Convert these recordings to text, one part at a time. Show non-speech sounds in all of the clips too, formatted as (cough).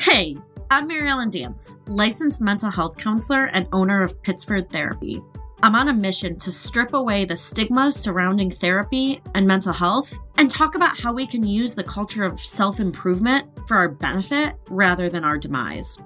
Hey, I'm Mary Ellen Dance, licensed mental health counselor and owner of Pittsford Therapy. I'm on a mission to strip away the stigmas surrounding therapy and mental health and talk about how we can use the culture of self improvement for our benefit rather than our demise.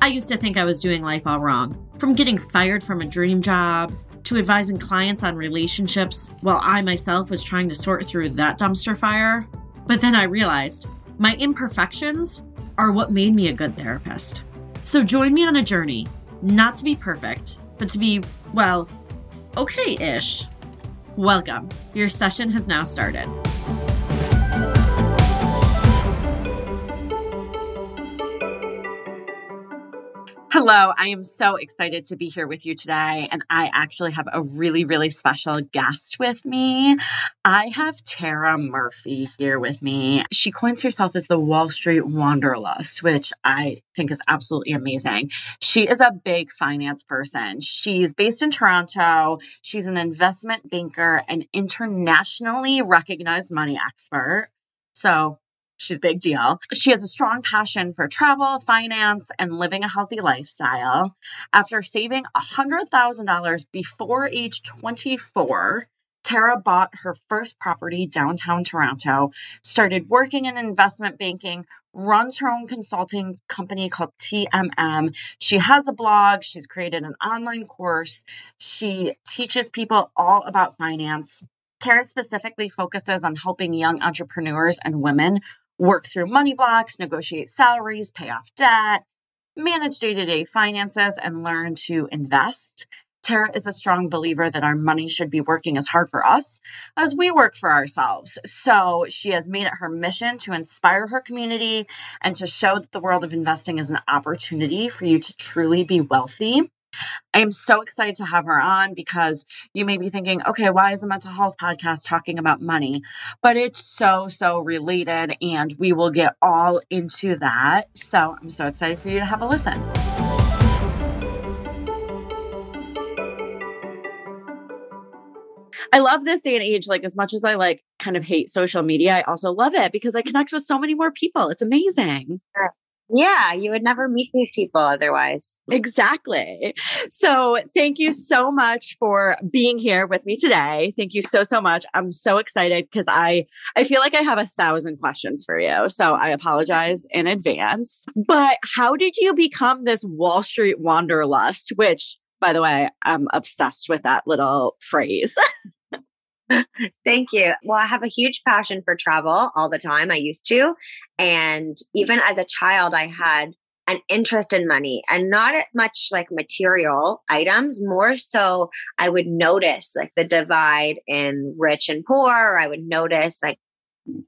I used to think I was doing life all wrong, from getting fired from a dream job to advising clients on relationships while I myself was trying to sort through that dumpster fire. But then I realized my imperfections are what made me a good therapist. So join me on a journey, not to be perfect, but to be, well, okay ish. Welcome. Your session has now started. Hello, I am so excited to be here with you today. And I actually have a really, really special guest with me. I have Tara Murphy here with me. She coins herself as the Wall Street Wanderlust, which I think is absolutely amazing. She is a big finance person. She's based in Toronto. She's an investment banker, an internationally recognized money expert. So She's a big deal. She has a strong passion for travel, finance, and living a healthy lifestyle. After saving $100,000 before age 24, Tara bought her first property downtown Toronto, started working in investment banking, runs her own consulting company called TMM. She has a blog, she's created an online course, she teaches people all about finance. Tara specifically focuses on helping young entrepreneurs and women work through money blocks, negotiate salaries, pay off debt, manage day to day finances, and learn to invest. Tara is a strong believer that our money should be working as hard for us as we work for ourselves. So she has made it her mission to inspire her community and to show that the world of investing is an opportunity for you to truly be wealthy. I am so excited to have her on because you may be thinking, okay, why is a mental health podcast talking about money? But it's so, so related, and we will get all into that. So I'm so excited for you to have a listen. I love this day and age. Like, as much as I like kind of hate social media, I also love it because I connect with so many more people. It's amazing. Yeah, you would never meet these people otherwise. Exactly. So, thank you so much for being here with me today. Thank you so so much. I'm so excited because I I feel like I have a thousand questions for you. So, I apologize in advance. But how did you become this Wall Street wanderlust, which by the way, I'm obsessed with that little phrase. (laughs) (laughs) Thank you. Well, I have a huge passion for travel all the time. I used to. And even as a child, I had an interest in money and not much like material items, more so I would notice like the divide in rich and poor. I would notice like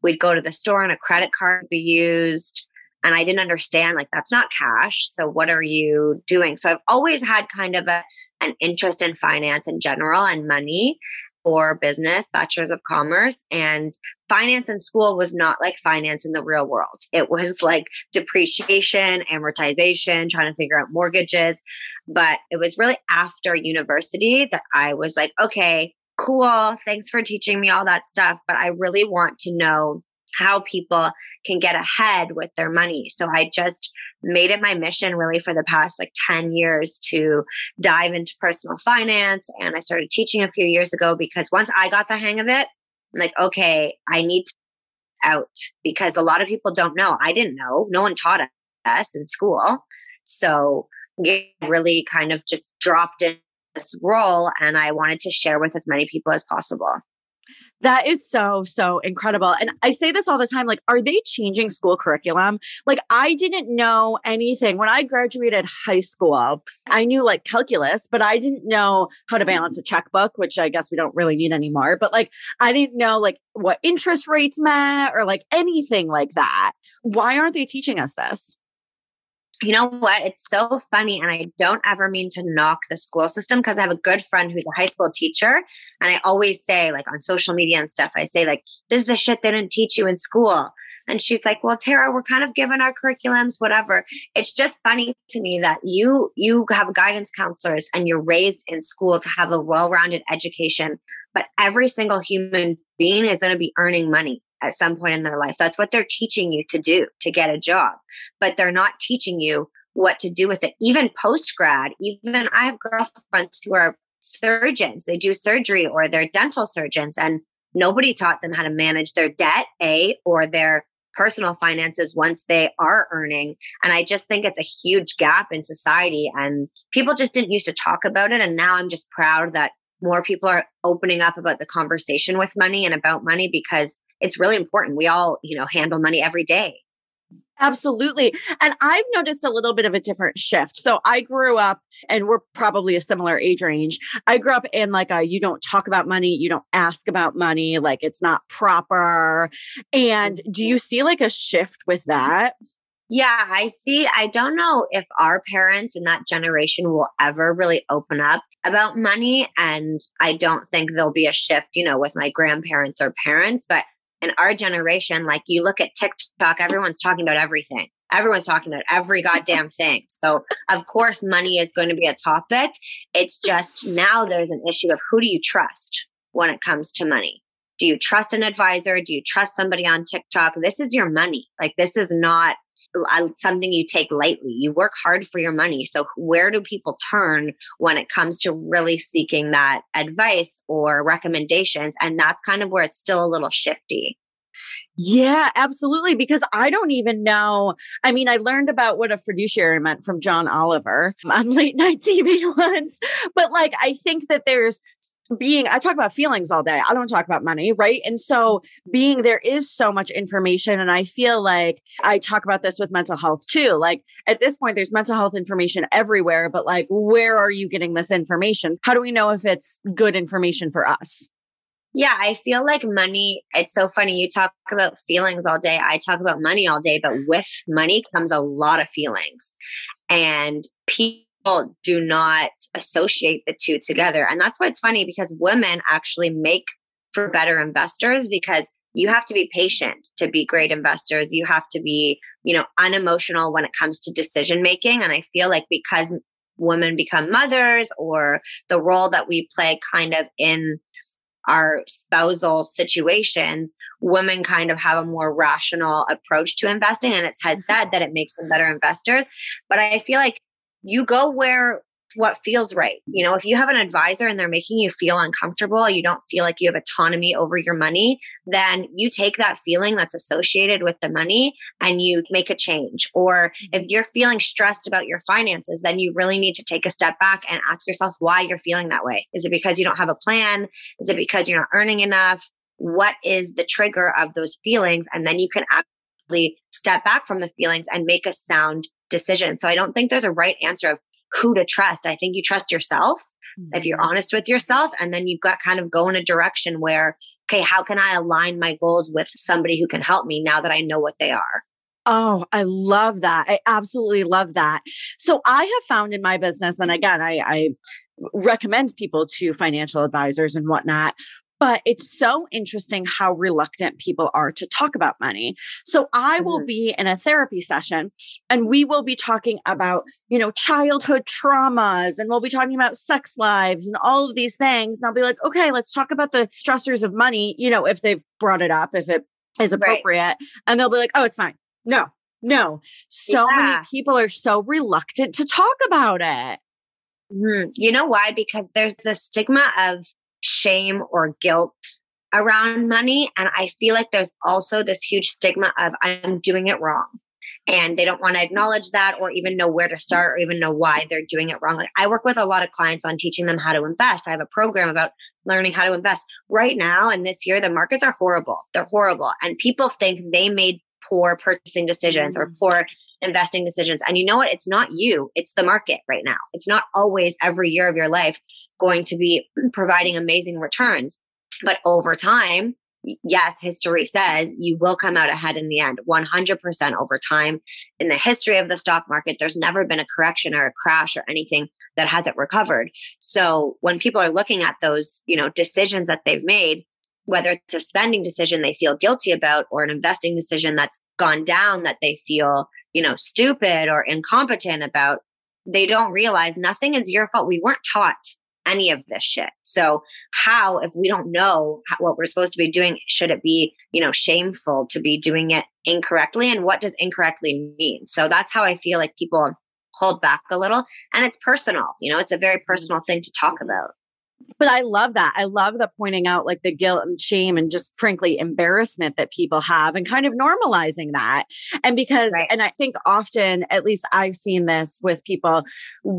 we'd go to the store and a credit card would be used. And I didn't understand like that's not cash. So what are you doing? So I've always had kind of a an interest in finance in general and money for business, bachelor's of commerce, and finance in school was not like finance in the real world. It was (laughs) like depreciation, amortization, trying to figure out mortgages. But it was really after university that I was like, okay, cool. Thanks for teaching me all that stuff. But I really want to know how people can get ahead with their money. So I just made it my mission really for the past like 10 years to dive into personal finance. And I started teaching a few years ago because once I got the hang of it, I'm like, okay, I need to out because a lot of people don't know. I didn't know. No one taught us in school. So we really kind of just dropped in this role and I wanted to share with as many people as possible. That is so, so incredible. And I say this all the time like, are they changing school curriculum? Like, I didn't know anything. When I graduated high school, I knew like calculus, but I didn't know how to balance a checkbook, which I guess we don't really need anymore. But like, I didn't know like what interest rates meant or like anything like that. Why aren't they teaching us this? You know what? It's so funny. And I don't ever mean to knock the school system because I have a good friend who's a high school teacher. And I always say, like on social media and stuff, I say, like, this is the shit they didn't teach you in school. And she's like, well, Tara, we're kind of given our curriculums, whatever. It's just funny to me that you you have guidance counselors and you're raised in school to have a well-rounded education, but every single human being is going to be earning money. At some point in their life. That's what they're teaching you to do to get a job, but they're not teaching you what to do with it. Even post grad, even I have girlfriends who are surgeons, they do surgery or they're dental surgeons, and nobody taught them how to manage their debt, A, or their personal finances once they are earning. And I just think it's a huge gap in society. And people just didn't used to talk about it. And now I'm just proud that more people are opening up about the conversation with money and about money because it's really important. We all, you know, handle money every day. Absolutely. And I've noticed a little bit of a different shift. So I grew up, and we're probably a similar age range. I grew up in like a you don't talk about money, you don't ask about money, like it's not proper. And do you see like a shift with that? Yeah, I see. I don't know if our parents in that generation will ever really open up about money. And I don't think there'll be a shift, you know, with my grandparents or parents. But in our generation, like you look at TikTok, everyone's talking about everything. Everyone's talking about every goddamn thing. So, of course, money is going to be a topic. It's just now there's an issue of who do you trust when it comes to money? Do you trust an advisor? Do you trust somebody on TikTok? This is your money. Like, this is not something you take lightly. You work hard for your money. So, where do people turn when it comes to really seeking that advice or recommendations? And that's kind of where it's still a little shifty. Yeah, absolutely. Because I don't even know. I mean, I learned about what a fiduciary meant from John Oliver on late night TV (laughs) once, but like, I think that there's being i talk about feelings all day i don't talk about money right and so mm-hmm. being there is so much information and i feel like i talk about this with mental health too like at this point there's mental health information everywhere but like where are you getting this information how do we know if it's good information for us yeah, I feel like money, it's so funny. You talk about feelings all day. I talk about money all day, but with money comes a lot of feelings. And people people do not associate the two together. And that's why it's funny because women actually make for better investors because you have to be patient to be great investors. You have to be, you know, unemotional when it comes to decision making. And I feel like because women become mothers or the role that we play kind of in our spousal situations, women kind of have a more rational approach to investing. And it has mm-hmm. said that it makes them better investors. But I feel like you go where what feels right. You know, if you have an advisor and they're making you feel uncomfortable, you don't feel like you have autonomy over your money, then you take that feeling that's associated with the money and you make a change. Or if mm-hmm. you're feeling stressed about your finances, then you really need to take a step back and ask yourself why you're feeling that way. Is it because you don't have a plan? Is it because you're not earning enough? What is the trigger of those feelings? And then you can actually step back from the feelings and make a sound decision. So I don't think there's a right answer of who to trust. I think you trust yourself mm-hmm. if you're mm-hmm. honest with yourself. And then you've got kind of go in a direction where, okay, how can I align my goals with somebody who can help me now that I know what they are? Oh, I love that. I absolutely love that. So I have found in my business, and again, I, I recommend people to financial advisors and whatnot but it's so interesting how reluctant people are to talk about money. So I will mm-hmm. be in a therapy session and we will be talking about, you know, childhood traumas and we'll be talking about sex lives and all of these things. And I'll be like, okay, let's talk about the stressors of money, you know, if they've brought it up, if it is appropriate. Right. And they'll be like, oh, it's fine. No, no. So yeah. many people are so reluctant to talk about it. Mm-hmm. You know why? Because there's a stigma of shame or guilt around money. And I feel like there's also this huge stigma of I'm doing it wrong. And they don't want to acknowledge that or even know where to start or even know why they're doing it wrong. Like I work with a lot of clients on teaching them how to invest. I have a program about learning how to invest. Right now and this year, the markets are horrible. They're horrible. And people think they made poor purchasing decisions or mm. poor investing decisions. And you know what? It's not you, it's the market right now. It's not always every year of your life going to be (clears throat) providing amazing returns. But over time, yes, history says you will come out ahead in the end, 100% over time. In the history of the stock market, there's never been a correction or a crash or anything that hasn't recovered. So when people are looking at those, you know, decisions that they've made, whether it's a spending decision they feel guilty about or an investing decision that's gone down that they feel, you know, stupid or incompetent about, they don't realize nothing is your fault. We weren't taught any of this shit. So how, if we don't know what we're supposed to be doing, should it be, you know, shameful to be doing it incorrectly? And what does incorrectly mean? So that's how I feel like people hold back a little and it's personal, you know, it's a very mm-hmm. personal thing to talk about. But I love that. I love the pointing out like the guilt and shame and just frankly embarrassment that people have and kind of normalizing that. And because, right. and I think often, at least I've seen this with people,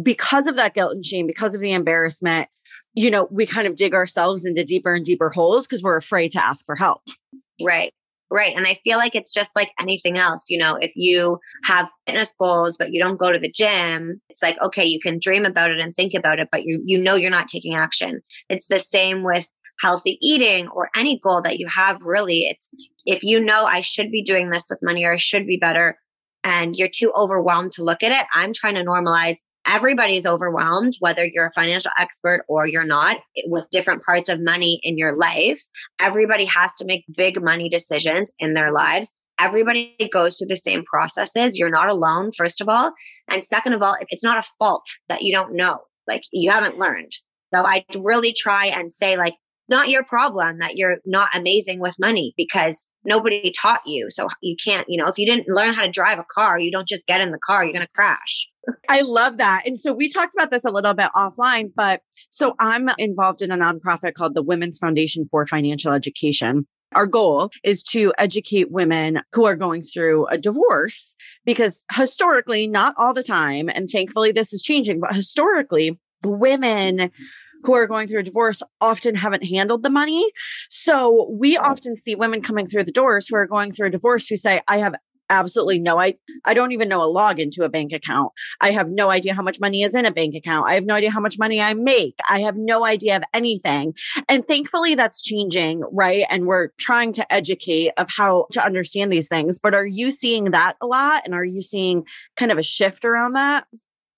because of that guilt and shame, because of the embarrassment, you know, we kind of dig ourselves into deeper and deeper holes because we're afraid to ask for help. Right. Right. And I feel like it's just like anything else. You know, if you have fitness goals, but you don't go to the gym, it's like, okay, you can dream about it and think about it, but you, you know, you're not taking action. It's the same with healthy eating or any goal that you have really. It's if you know I should be doing this with money or I should be better and you're too overwhelmed to look at it, I'm trying to normalize everybody's overwhelmed, whether you're a financial expert or you're not, with different parts of money in your life. Everybody has to make big money decisions in their lives. Everybody goes through the same processes. You're not alone, first of all. And second of all, it's not a fault that you don't know, like you haven't learned. So I really try and say, like, not your problem that you're not amazing with money because nobody taught you. So you can't, you know, if you didn't learn how to drive a car, you don't just get in the car, you're going to crash. I love that. And so we talked about this a little bit offline, but so I'm involved in a nonprofit called the Women's Foundation for Financial Education. Our goal is to educate women who are going through a divorce because historically, not all the time, and thankfully this is changing, but historically, women who are going through a divorce often haven't handled the money. So we often see women coming through the doors who are going through a divorce who say, I have absolutely no I I don't even know a login to a bank account. I have no idea how much money is in a bank account. I have no idea how much money I make. I have no idea of anything. And thankfully that's changing, right? And we're trying to educate of how to understand these things. But are you seeing that a lot and are you seeing kind of a shift around that?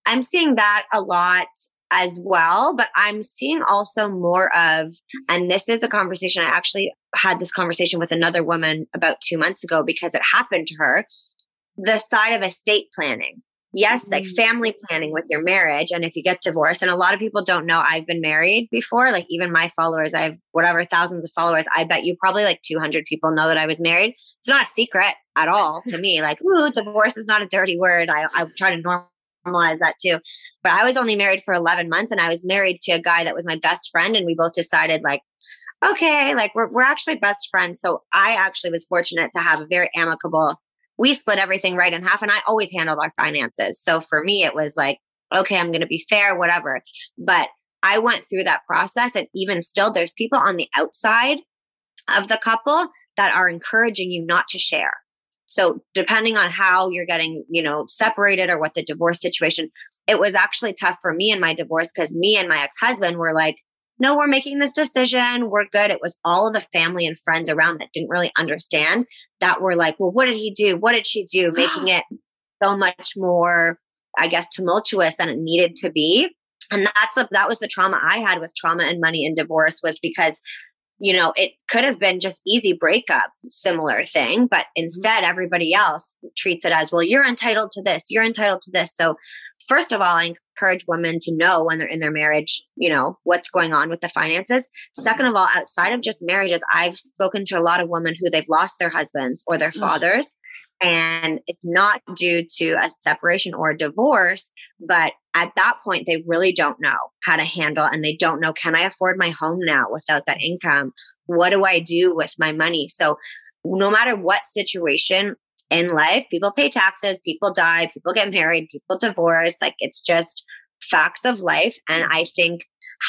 I'm seeing that a lot as well. But I'm seeing also more of, and this is a conversation I actually had this conversation with another woman about two months ago because it happened to her the side of estate planning. Yes, like mm. family planning with your marriage. And if you get divorced, and a lot of people don't know I've been married before, like even my followers, I have whatever thousands of followers. I bet you probably like 200 people know that I was married. It's not a secret at all to me. Like, ooh, divorce is not a dirty word. I, I try to normalize that too. But I was only married for 11 months and I was married to a guy that was my best friend. And we both decided, like, okay, like we're, we're actually best friends. So I actually was fortunate to have a very amicable, we split everything right in half and I always handled our finances. So for me, it was like, okay, I'm going to be fair, whatever. But I went through that process. And even still, there's people on the outside of the couple that are encouraging you not to share. So depending on how you're getting, you know, separated or what the divorce situation, it was actually tough for me in my divorce because me and my ex-husband were like, no, we're making this decision. We're good. It was all of the family and friends around that didn't really understand that were like, well, what did he do? What did she do? (gasps) Making it so much more, I guess, tumultuous than it needed to be. And that's the, that was the trauma I had with trauma and money and divorce was because you know, it could have been just easy breakup, similar thing, but mm-hmm. instead everybody else treats it as, well, you're entitled to this, you're entitled to this. So, first of all, I encourage women to know when they're in their marriage, you know, what's going on with the finances. Second of all, outside of just marriages, I've spoken to a lot of women who they've lost their husbands or their fathers and it's not due to a separation or a divorce but at that point they really don't know how to handle and they don't know can i afford my home now without that income? What do i do with my money? So no matter what situation in life people pay taxes people die people get married people divorce like it's just facts of life. And i think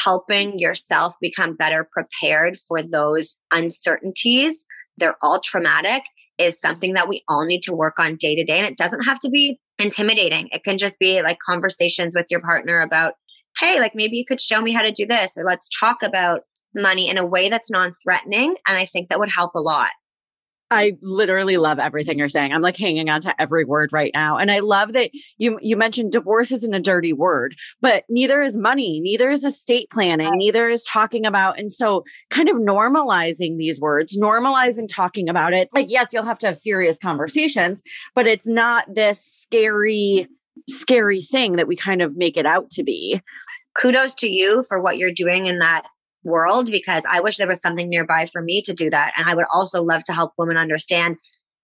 helping yourself become better prepared for those uncertainties they're all traumatic is something that we all need to work on day to day. And it doesn't have to be intimidating. It can just be like conversations with your partner about, hey, like maybe you could show me how to do this, or let's talk about money in a way that's non threatening. And I think that would help a lot. I literally love everything you're saying. I'm like hanging on to every word right now. And I love that you you mentioned divorce isn't a dirty word, but neither is money, neither is estate planning, neither is talking about and so kind of normalizing these words, normalizing talking about it. Like yes, you'll have to have serious conversations, but it's not this scary scary thing that we kind of make it out to be. kudos to you for what you're doing in that world because I wish there was something nearby for me to do that. And I would also love to help women understand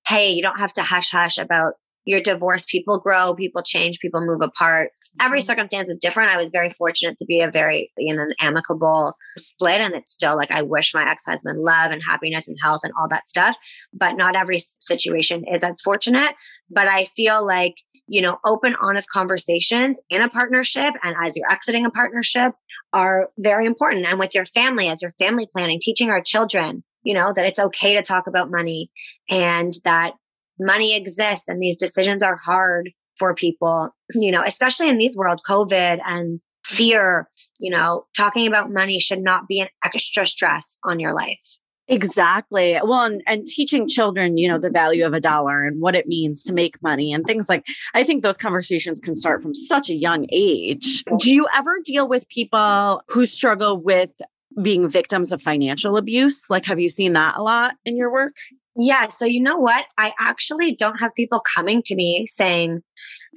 hey, you don't have to hush hush about your divorce. People grow, people change, people move apart. Every mm-hmm. circumstance is different. I was very fortunate to be a very in an amicable split, and it's still like I wish my ex husband love and happiness and health and all that stuff. But not every situation is as fortunate. But I feel like you know, open, honest conversations in a partnership and as you're exiting a partnership are very important. And with your family, as your family planning, teaching our children, you know, that it's okay to talk about money and that money exists and these decisions are hard for people, you know, especially in these world, COVID and fear, you know, talking about money should not be an extra stress on your life. Exactly. Well, and, and teaching children, you know, the value of a dollar and what it means to make money and things like I think those conversations can start from such a young age. Do you ever deal with people who struggle with being victims of financial abuse? Like, have you seen that a lot in your work? Yeah. So, you know what? I actually don't have people coming to me saying,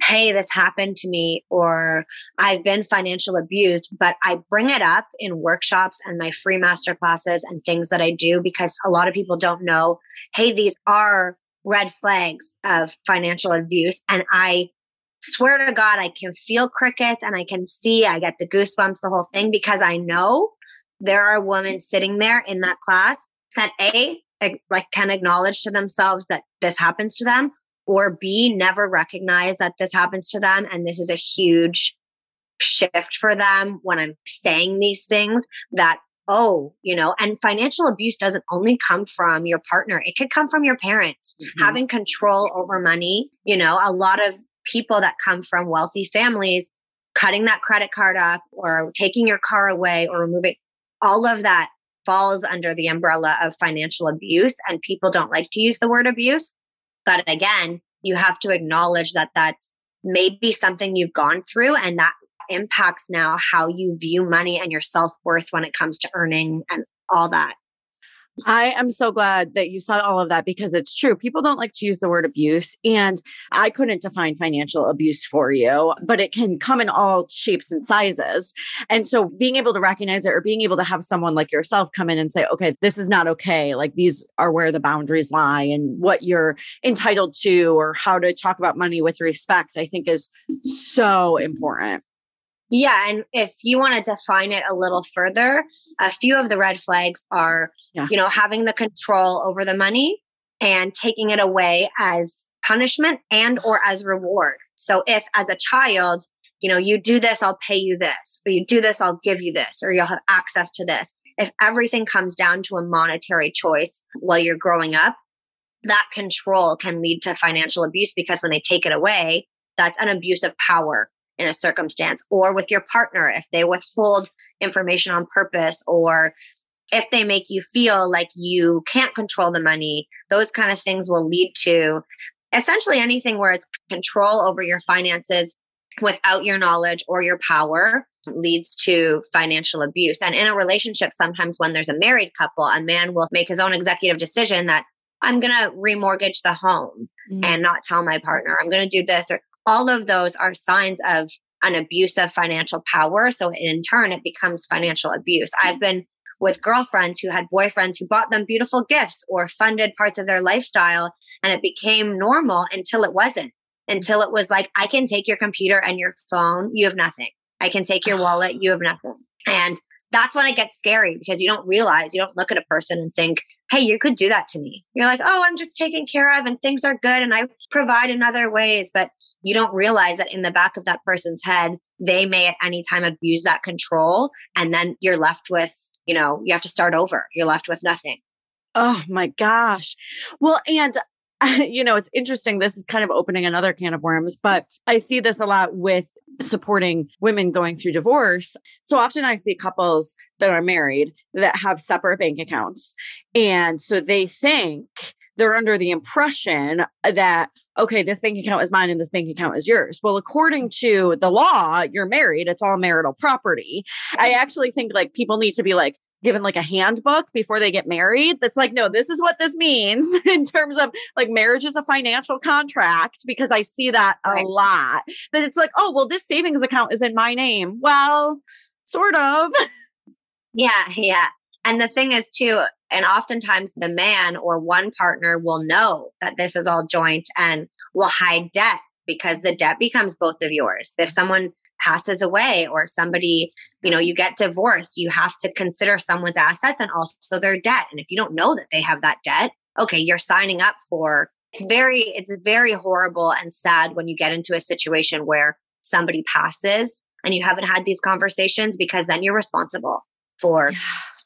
hey, this happened to me, or I've been financial abused, but I bring it up in workshops and my free master classes and things that I do because a lot of people don't know, hey, these are red flags of financial abuse. And I swear to God, I can feel crickets and I can see, I get the goosebumps, the whole thing, because I know there are women sitting there in that class that A, like can acknowledge to themselves that this happens to them or B, never recognize that this happens to them. And this is a huge shift for them when I'm saying these things that, oh, you know, and financial abuse doesn't only come from your partner, it could come from your parents. Mm-hmm. Having control over money, you know, a lot of people that come from wealthy families cutting that credit card up or taking your car away or removing all of that falls under the umbrella of financial abuse and people don't like to use the word abuse but again, you have to acknowledge that that's maybe something you've gone through and that impacts now how you view money and your self worth when it comes to earning and all that. I am so glad that you saw all of that because it's true. People don't like to use the word abuse. And I couldn't define financial abuse for you, but it can come in all shapes and sizes. And so being able to recognize it or being able to have someone like yourself come in and say, okay, this is not okay. Like these are where the boundaries lie and what you're entitled to or how to talk about money with respect, I think is so important. Yeah. And if you want to define it a little further, a few of the red flags are, yeah. you know, having the control over the money and taking it away as punishment and or as reward. So if as a child, you know, you do this, I'll pay you this, or you do this, I'll give you this, or you'll have access to this. If everything comes down to a monetary choice while you're growing up, that control can lead to financial abuse because when they take it away, that's an abuse of power in a circumstance or with your partner if they withhold information on purpose or if they make you feel like you can't control the money those kind of things will lead to essentially anything where it's control over your finances without your knowledge or your power leads to financial abuse and in a relationship sometimes when there's a married couple a man will make his own executive decision that i'm going to remortgage the home mm-hmm. and not tell my partner i'm going to do this or all of those are signs of an abuse of financial power. So in turn, it becomes financial abuse. I've been with girlfriends who had boyfriends who bought them beautiful gifts or funded parts of their lifestyle. And it became normal until it wasn't, until it was like, I can take your computer and your phone, you have nothing. I can take your (sighs) wallet, you have nothing. And that's when it gets scary because you don't realize, you don't look at a person and think, hey, you could do that to me. You're like, oh, I'm just taken care of and things are good and I provide in other ways. But you don't realize that in the back of that person's head, they may at any time abuse that control. And then you're left with, you know, you have to start over. You're left with nothing. Oh my gosh. Well, and (laughs) you know, it's interesting. This is kind of opening another can of worms, but I see this a lot with supporting women going through divorce. So often I see couples that are married that have separate bank accounts. And so they think they're under the impression that, okay, this bank account is mine and this bank account is yours. Well, according to the law, you're married, it's all marital property. I actually think like people need to be like, given like a handbook before they get married that's like no this is what this means (laughs) in terms of like marriage is a financial contract because i see that a right. lot that it's like oh well this savings account is in my name well sort of. Yeah, yeah. And the thing is, too, and oftentimes the man or one partner will know that this is all joint and will hide debt because the debt becomes both of yours. If someone passes away or somebody, you know, you get divorced, you have to consider someone's assets and also their debt. And if you don't know that they have that debt, okay, you're signing up for it's very it's very horrible and sad when you get into a situation where somebody passes and you haven't had these conversations because then you're responsible for yeah.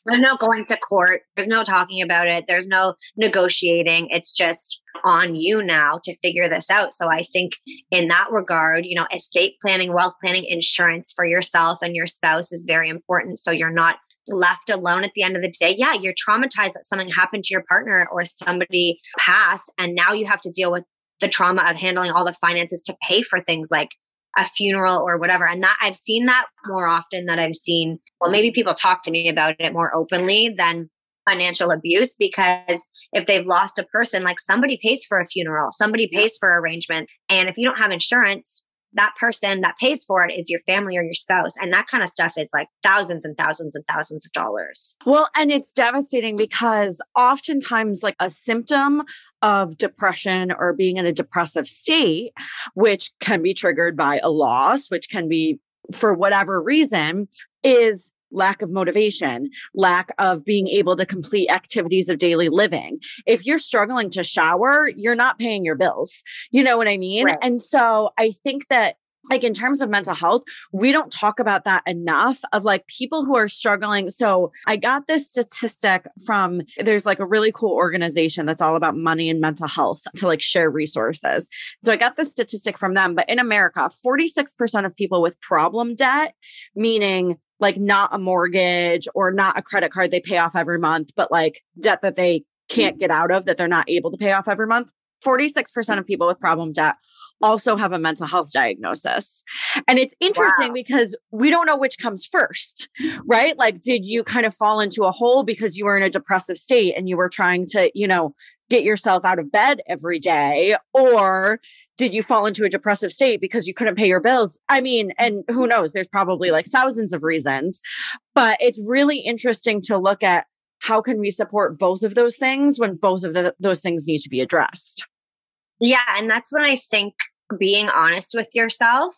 There's no going to court. There's no talking about it. There's no negotiating. It's just on you now to figure this out. So i think in that regard you know estate planning wealth planning insurance for yourself and your spouse is very important. So you're not left alone at the end of the day. Yeah you're traumatized that something happened to your partner or somebody passed and now you have to deal with the trauma of handling all the finances to pay for things like a funeral or whatever. And that I've seen that more often than I've seen, well, maybe people talk to me about it more openly than financial abuse because if they've lost a person, like somebody pays for a funeral, somebody pays for arrangement. And if you don't have insurance, that person that pays for it is your family or your spouse. And that kind of stuff is like thousands and thousands and thousands of dollars. Well, and it's devastating because oftentimes, like a symptom of depression or being in a depressive state, which can be triggered by a loss, which can be for whatever reason, is lack of motivation, lack of being able to complete activities of daily living. If you're struggling to shower, you're not paying your bills. You know what I mean? Right. And so I think that like in terms of mental health, we don't talk about that enough of like people who are struggling. So I got this statistic from there's like a really cool organization that's all about money and mental health to like share resources. So I got this statistic from them, but in America, 46% of people with problem debt, meaning like not a mortgage or not a credit card they pay off every month, but like debt that they can't mm. get out of that they're not able to pay off every month. 46% of people with problem debt also have a mental health diagnosis. And it's interesting wow. because we don't know which comes first, right? Like, did you kind of fall into a hole because you were in a depressive state and you were trying to, you know, get yourself out of bed every day? Or did you fall into a depressive state because you couldn't pay your bills? I mean, and who knows? There's probably like thousands of reasons, but it's really interesting to look at how can we support both of those things when both of the, those things need to be addressed. Yeah. And that's when I think being honest with yourself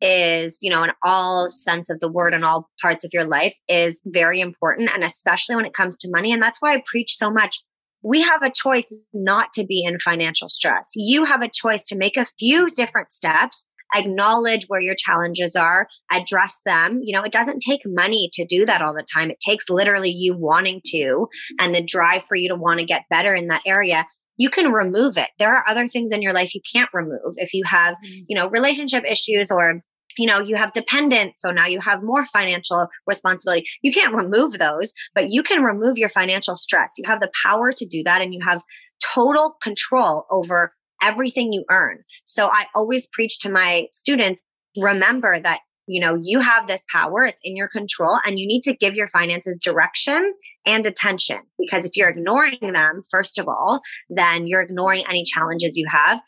is, you know, in all sense of the word and all parts of your life is very important. And especially when it comes to money. And that's why I preach so much. We have a choice not to be in financial stress. You have a choice to make a few different steps acknowledge where your challenges are, address them. You know, it doesn't take money to do that all the time. It takes literally you wanting to and the drive for you to want to get better in that area you can remove it. There are other things in your life you can't remove. If you have, mm. you know, relationship issues or you know, you have dependents, so now you have more financial responsibility. You can't remove those, but you can remove your financial stress. You have the power to do that and you have total control over everything you earn. So I always preach to my students remember that you know you have this power it's in your control and you need to give your finances direction and attention because if you're ignoring them first of all then you're ignoring any challenges you have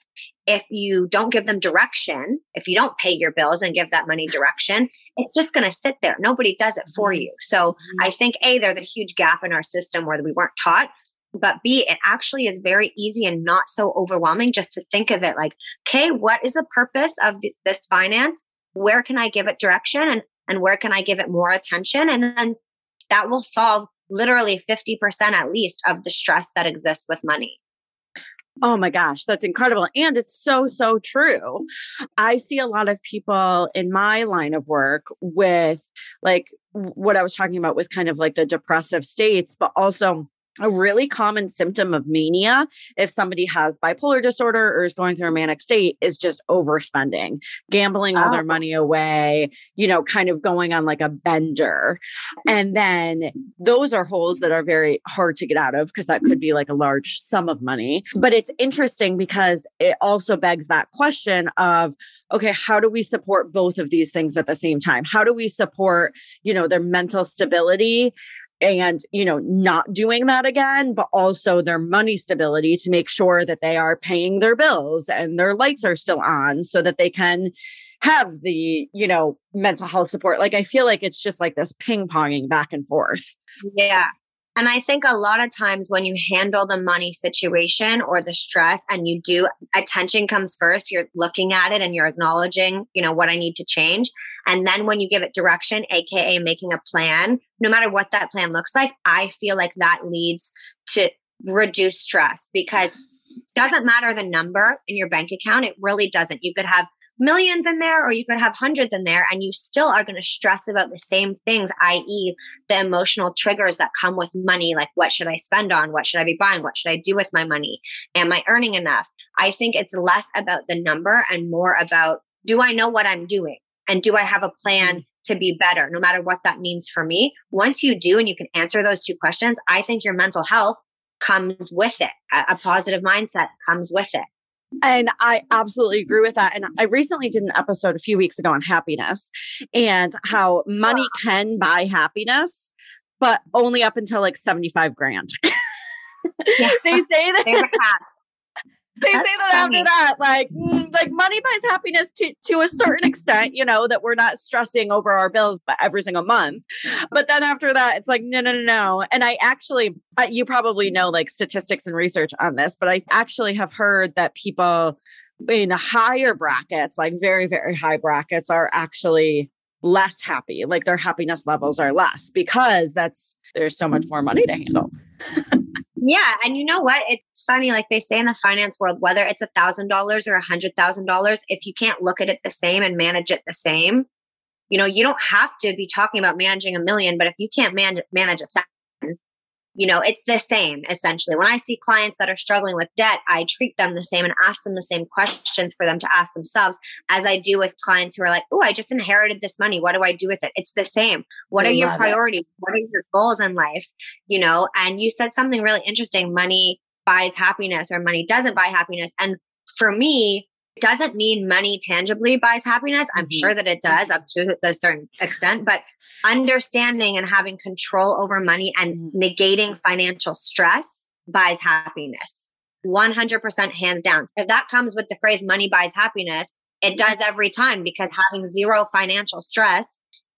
if you don't give them direction if you don't pay your bills and give that money direction it's just going to sit there nobody does it for mm-hmm. you so mm-hmm. i think a there's a huge gap in our system where we weren't taught but B, it actually is very easy and not so overwhelming just to think of it like, okay, what is the purpose of this finance? where can I give it direction and, and where can I give it more attention? And then that will solve literally 50% at least of the stress that exists with money. Oh my gosh, that's incredible. And it's so, so true. I see a lot of people in my line of work with like what I was talking about with kind of like the depressive states, but also a really common symptom of mania if somebody has bipolar disorder or is going through a manic state is just overspending gambling all oh. their money away you know kind of going on like a bender. And then those are holes that are very hard to get out of because that could be like a large sum of money. But it's interesting because it also begs that question of okay how do we support both of these things at the same time? How do we support you know their mental stability and you know not doing that again but also their money stability to make sure that they are paying their bills and their lights are still on so that they can have the you know mental health support. Like i feel like it's just like this ping ponging back and forth. Yeah and I think a lot of times when you handle the money situation or the stress and you do attention comes first, you're looking at it and you're acknowledging, you know, what I need to change. And then when you give it direction, AKA making a plan, no matter what that plan looks like, I feel like that leads to reduce stress because it doesn't matter the number in your bank account. It really doesn't. You could have millions in there or you could have hundreds in there and you still are going to stress about the same things i.e. the emotional triggers that come with money like what should i spend on? What should i be buying? What should i do with my money? Am i earning enough? I think it's less about the number and more about do i know what i'm doing? And do i have a plan mm. to be better no matter what that means for me? Once you do and you can answer those two questions i think your mental health comes with it. A, a positive mindset comes with it and I absolutely agree with that. And I recently did an episode a few weeks ago on happiness and how money can buy happiness, but only up until like 75 grand. Yeah. (laughs) they say that they That's say that funny. after that, like mm, like money buys happiness to to a certain extent, you know, that we're not stressing over our bills but every single month. But then after that, it's like no, no, no, no. And I actually, you probably know like statistics and research on this, but I actually have heard that people in higher brackets, like very very high brackets, are actually less happy. Like their happiness levels are less because that's there's so much more money to handle. (laughs) Yeah. And you know what? It's funny, like they say in the finance world, whether it's a thousand dollars or a hundred thousand dollars, if you can't look at it the same and manage it the same, you know, you don't have to be talking about managing a million, but if you can't man- manage a you know, it's the same essentially. When I see clients that are struggling with debt, I treat them the same and ask them the same questions for them to ask themselves as I do with clients who are like, oh, I just inherited this money. What do I do with it? It's the same. What I are your priorities? It. What are your goals in life? You know, and you said something really interesting money buys happiness or money doesn't buy happiness. And for me, doesn't mean money tangibly buys happiness. I'm mm-hmm. sure that it does up to a certain extent, but understanding and having control over money and mm-hmm. negating financial stress buys happiness. 100% hands down. If that comes with the phrase money buys happiness, it does every time because having zero financial stress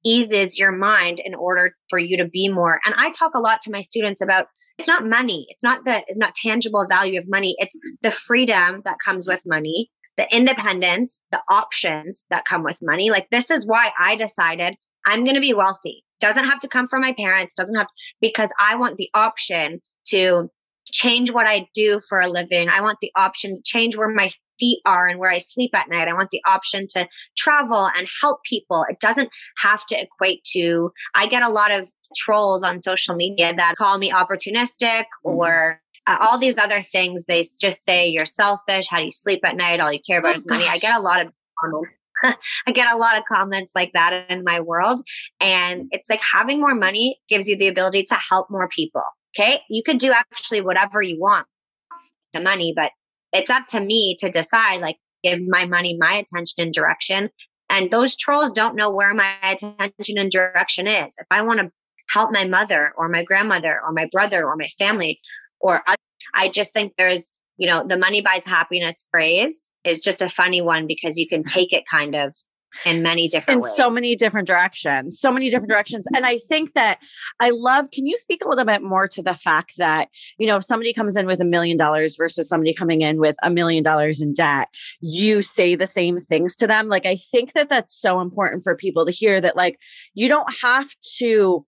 eases your mind in order for you to be more. And I talk a lot to my students about it's not money. It's not the not tangible value of money. It's the freedom that comes with money the independence, the options that come with money. Like this is why I decided I'm going to be wealthy. Doesn't have to come from my parents, doesn't have because I want the option to change what I do for a living. I want the option to change where my feet are and where I sleep at night. I want the option to travel and help people. It doesn't have to equate to, I get a lot of trolls on social media that call me opportunistic mm-hmm. or uh, all these other things they just say you're selfish how do you sleep at night all you care about oh, is money gosh. i get a lot of (laughs) I get a lot of comments like that in my world. And it's like having more money gives you the ability to help more people. Okay. You could do actually whatever you want the money, but it's up to me to decide, like, give my money my attention and direction. And those trolls don't know where my attention and direction is. If I want to help my mother or my grandmother or my brother or my family, or I just think there's, you know, the money buys happiness phrase is just a funny one because you can (laughs) take it kind of in many different in ways. so many different directions so many different directions and i think that i love can you speak a little bit more to the fact that you know if somebody comes in with a million dollars versus somebody coming in with a million dollars in debt you say the same things to them? Like i think that that's so important for people to hear that like you don't have to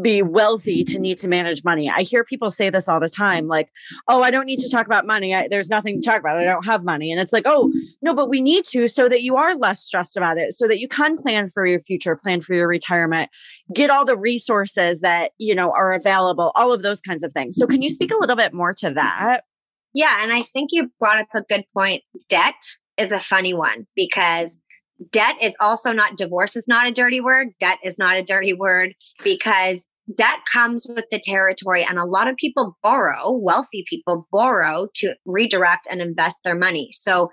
be wealthy to need to manage money. I hear people say this all the time like oh i don't need to talk about money. I, there's nothing to talk about. I don't have money. And it's like oh no but we need to so that you are less stressed about it it so that you can plan for your future, plan for your retirement, get all the resources that, you know, are available, all of those kinds of things. So can you speak a little bit more to that? Yeah, and I think you brought up a good point. Debt is a funny one because debt is also not divorce is not a dirty word. Debt is not a dirty word because debt comes with the territory and a lot of people borrow wealthy people borrow to redirect and invest their money. So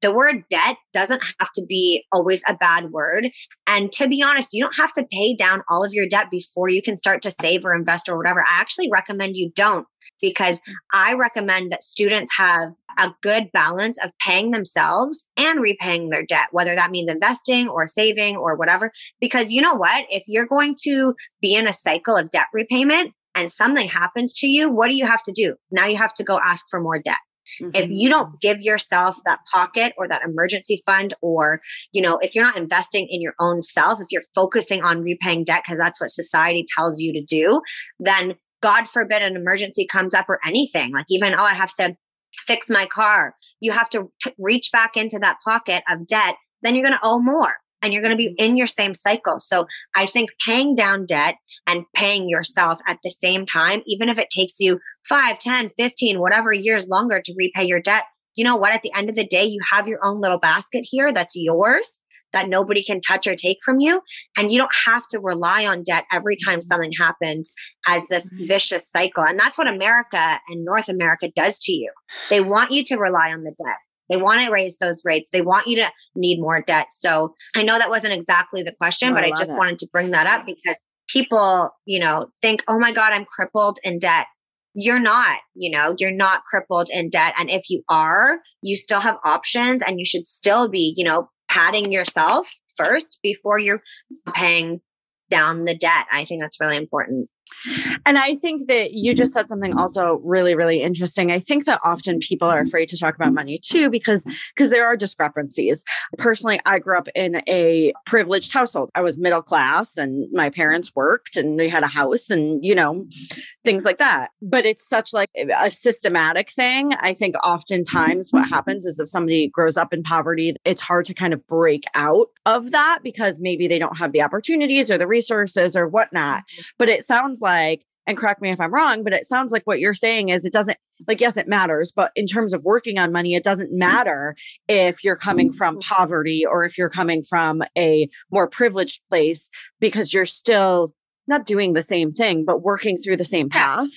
the word debt doesn't have to be always a bad word. And to be honest you don't have to pay down all of your debt before you can start to save or invest or whatever. I actually recommend you don't because I recommend that students have a good balance of paying themselves and repaying their debt, whether that means investing or saving or whatever. Because you know what? If you're going to be in a cycle of debt repayment and something happens to you, what do you have to do? Now you have to go ask for more debt. Mm-hmm. If you don't give yourself that pocket or that emergency fund, or, you know, if you're not investing in your own self, if you're focusing on repaying debt because that's what society tells you to do, then God forbid an emergency comes up or anything, like even, oh, I have to fix my car. You have to t- reach back into that pocket of debt, then you're going to owe more and you're going to be mm-hmm. in your same cycle. So I think paying down debt and paying yourself at the same time, even if it takes you 5, 10, 15, whatever years longer to repay your debt, you know what? At the end of the day, you have your own little basket here that's yours that nobody can touch or take from you. And you don't have to rely on debt every time mm-hmm. something happens as this vicious cycle. And that's what America and North America does to you. They want you to rely on the debt. They want to raise those rates. They want you to need more debt. So I know that wasn't exactly the question, but I, I just it. wanted to bring that up because people, you know, think, oh my God, I'm crippled in debt you're not, you know, you're not crippled in debt. And if you are, you still have options and you should still be, you know, patting yourself first before you're paying down the debt. I think that's really important. And I think that you just said something also really, really interesting. I think that often people are afraid to talk about money too because because there are discrepancies. Personally, I grew up in a privileged household. I was middle class and my parents worked and we had a house and you know things like that. But it's such like a systematic thing. I think oftentimes what happens is if somebody grows up in poverty, it's hard to kind of break out of that because maybe they don't have the opportunities or the resources or whatnot. Mm-hmm. But it sounds like, and correct me if I'm wrong, but it sounds like what you're saying is it doesn't like, yes, it matters, but in terms of working on money, it doesn't matter if you're coming from mm-hmm. poverty or if you're coming from a more privileged place because you're still not doing the same thing, but working through the same path.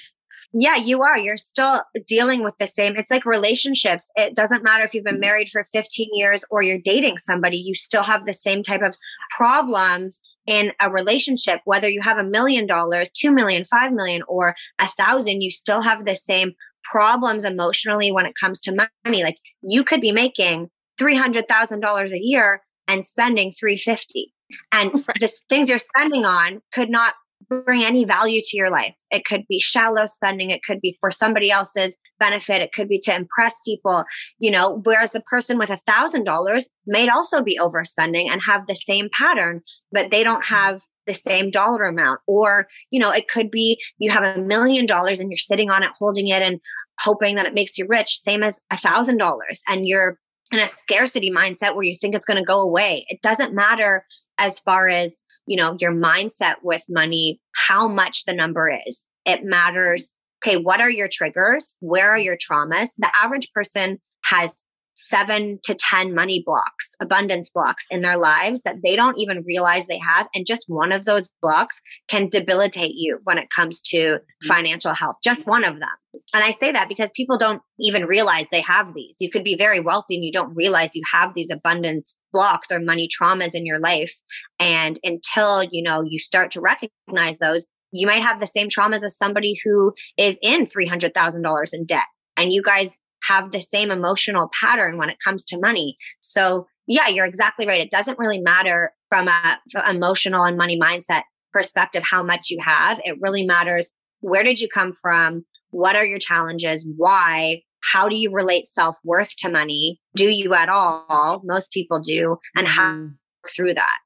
Yeah, you are. You're still dealing with the same. It's like relationships. It doesn't matter if you've been mm-hmm. married for 15 years or you're dating somebody, you still have the same type of problems in a relationship. Whether you have a million dollars, two million, five million, or a thousand, you still have the same problems emotionally when it comes to money. Like you could be making $300,000 a year and spending 350 and (laughs) right. the things you're spending on could not bring any value to your life. It could be shallow spending, it could be for somebody else's benefit, it could be to impress people, you know, whereas the person with a thousand dollars may also be overspending and have the same pattern, but they don't have the same dollar amount. Or, you know, it could be you have a million dollars and you're sitting on it, holding it and hoping that it makes you rich, same as a thousand dollars. And you're in a scarcity mindset where you think it's going to go away. It doesn't matter as far as you know your mindset with money how much the number is. It matters okay what are your triggers? Where are your traumas? The average person has seven to 10 money blocks, abundance blocks in their lives that they don't even realize they have. And just one of those blocks can debilitate you when it comes to mm-hmm. financial health, just one of them. And I say that because people don't even realize they have these. You could be very wealthy and you don't realize you have these abundance blocks or money traumas in your life. And until, you know, you start to recognize those, you might have the same traumas as somebody who is in $300,000 in debt. And you guys have the same emotional pattern when it comes to money. So, yeah, you're exactly right. It doesn't really matter from a emotional and money mindset perspective how much you have. It really matters where did you come from? What are your challenges? Why? How do you relate self worth to money? Do you at all? Most people do. And how mm-hmm. through that.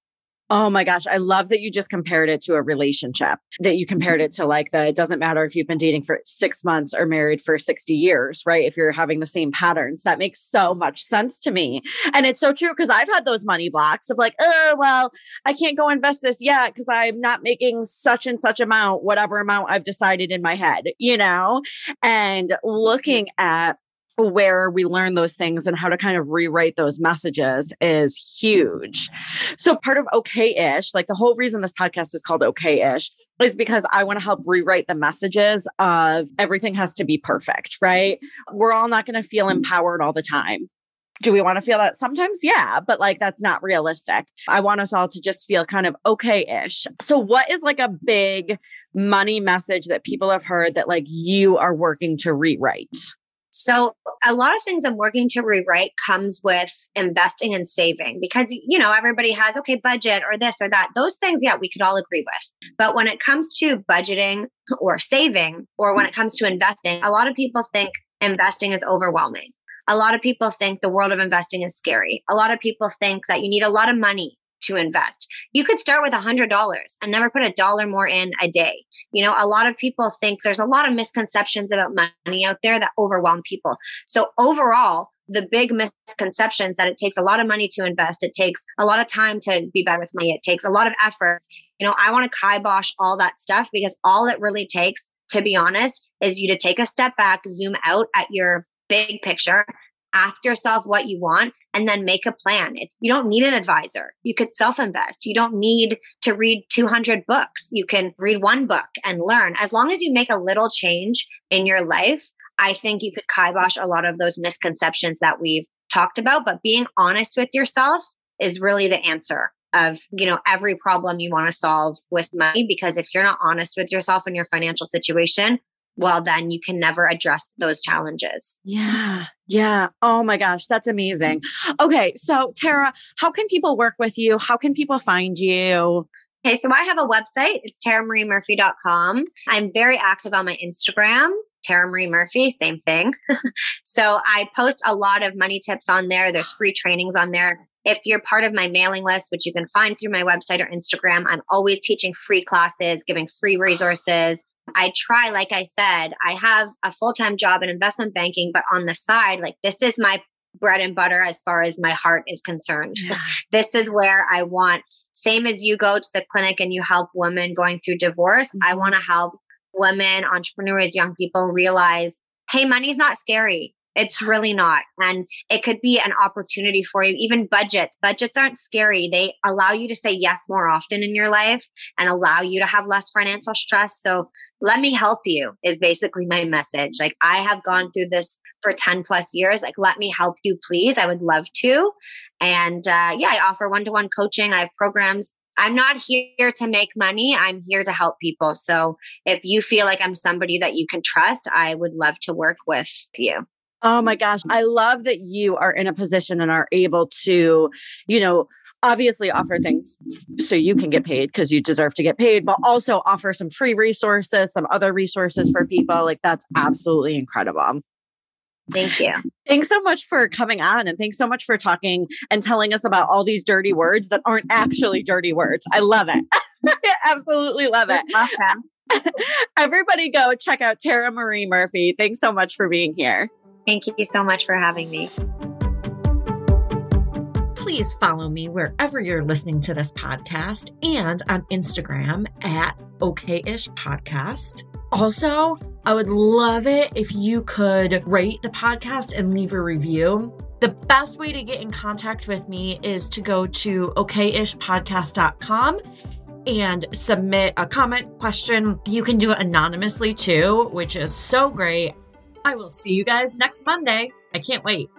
Oh my gosh, I love that you just compared it to a relationship, that you compared mm-hmm. it to like the it doesn't matter if you've been dating for six months or married for 60 years, right? If you're having the same patterns, that makes so much sense to me. And it's so true because I've had those money blocks of like, oh, well, I can't go invest this yet because I'm not making such and such amount, whatever amount I've decided in my head, you know? And mm-hmm. looking at where we learn those things and how to kind of rewrite those messages is huge. So, part of okay ish, like the whole reason this podcast is called okay ish, is because I want to help rewrite the messages of everything has to be perfect, right? We're all not going to feel empowered all the time. Do we want to feel that sometimes? Yeah, but like that's not realistic. I want us all to just feel kind of okay ish. So, what is like a big money message that people have heard that like you are working to rewrite? So a lot of things I'm working to rewrite comes with investing and saving because you know everybody has okay budget or this or that. Those things yeah, we could all agree with. But when it comes to budgeting or saving or when it comes to investing, a lot of people think investing is overwhelming. A lot of people think the world of investing is scary. A lot of people think that you need a lot of money to invest. You could start with a $100 and never put a dollar more in a day. You know, a lot of people think there's a lot of misconceptions about money out there that overwhelm people. So, overall, the big misconceptions that it takes a lot of money to invest, it takes a lot of time to be better with money, it takes a lot of effort. You know, I want to kibosh all that stuff because all it really takes, to be honest, is you to take a step back, zoom out at your big picture, ask yourself what you want and then make a plan. You don't need an advisor. You could self invest. You don't need to read 200 books. You can read one book and learn. As long as you make a little change in your life, I think you could kibosh a lot of those misconceptions that we've talked about. But being honest with yourself is really the answer of you know every problem you want to solve with money because if you're not honest with yourself and your financial situation well, then you can never address those challenges. Yeah. Yeah. Oh my gosh. That's amazing. Okay. So, Tara, how can people work with you? How can people find you? Okay, so I have a website. It's taramariemurphy.com. I'm very active on my Instagram, Tara Marie Murphy, same thing. (laughs) so I post a lot of money tips on there. There's free trainings on there. If you're part of my mailing list, which you can find through my website or Instagram, I'm always teaching free classes, giving free resources, I try, like I said, I have a full time job in investment banking, but on the side, like this is my bread and butter as far as my heart is concerned. Yeah. (laughs) this is where I want, same as you go to the clinic and you help women going through divorce, mm-hmm. I want to help women, entrepreneurs, young people realize hey, money's not scary. It's really not. And it could be an opportunity for you. Even budgets. Budgets aren't scary. They allow you to say yes more often in your life and allow you to have less financial stress. So let me help you is basically my message. Like I have gone through this for 10 plus years. Like, let me help you, please. I would love to. And uh, yeah, I offer one to one coaching. I have programs. I'm not here to make money. I'm here to help people. So if you feel like I'm somebody that you can trust, I would love to work with you. Oh my gosh. I love that you are in a position and are able to, you know, obviously offer things so you can get paid because you deserve to get paid, but also offer some free resources, some other resources for people. Like that's absolutely incredible. Thank you. Thanks so much for coming on and thanks so much for talking and telling us about all these dirty words that aren't actually dirty words. I love it. (laughs) I absolutely love it. Awesome. (laughs) Everybody go check out Tara Marie Murphy. Thanks so much for being here. Thank you so much for having me please follow me wherever you're listening to this podcast and on Instagram at OKish Podcast. Also, I would love it if you could rate the podcast and leave a review. The best way to get in contact with me is to go to okishpodcast.com and submit a comment question. You can do it anonymously too, which is so great. I will see you guys next Monday. I can't wait.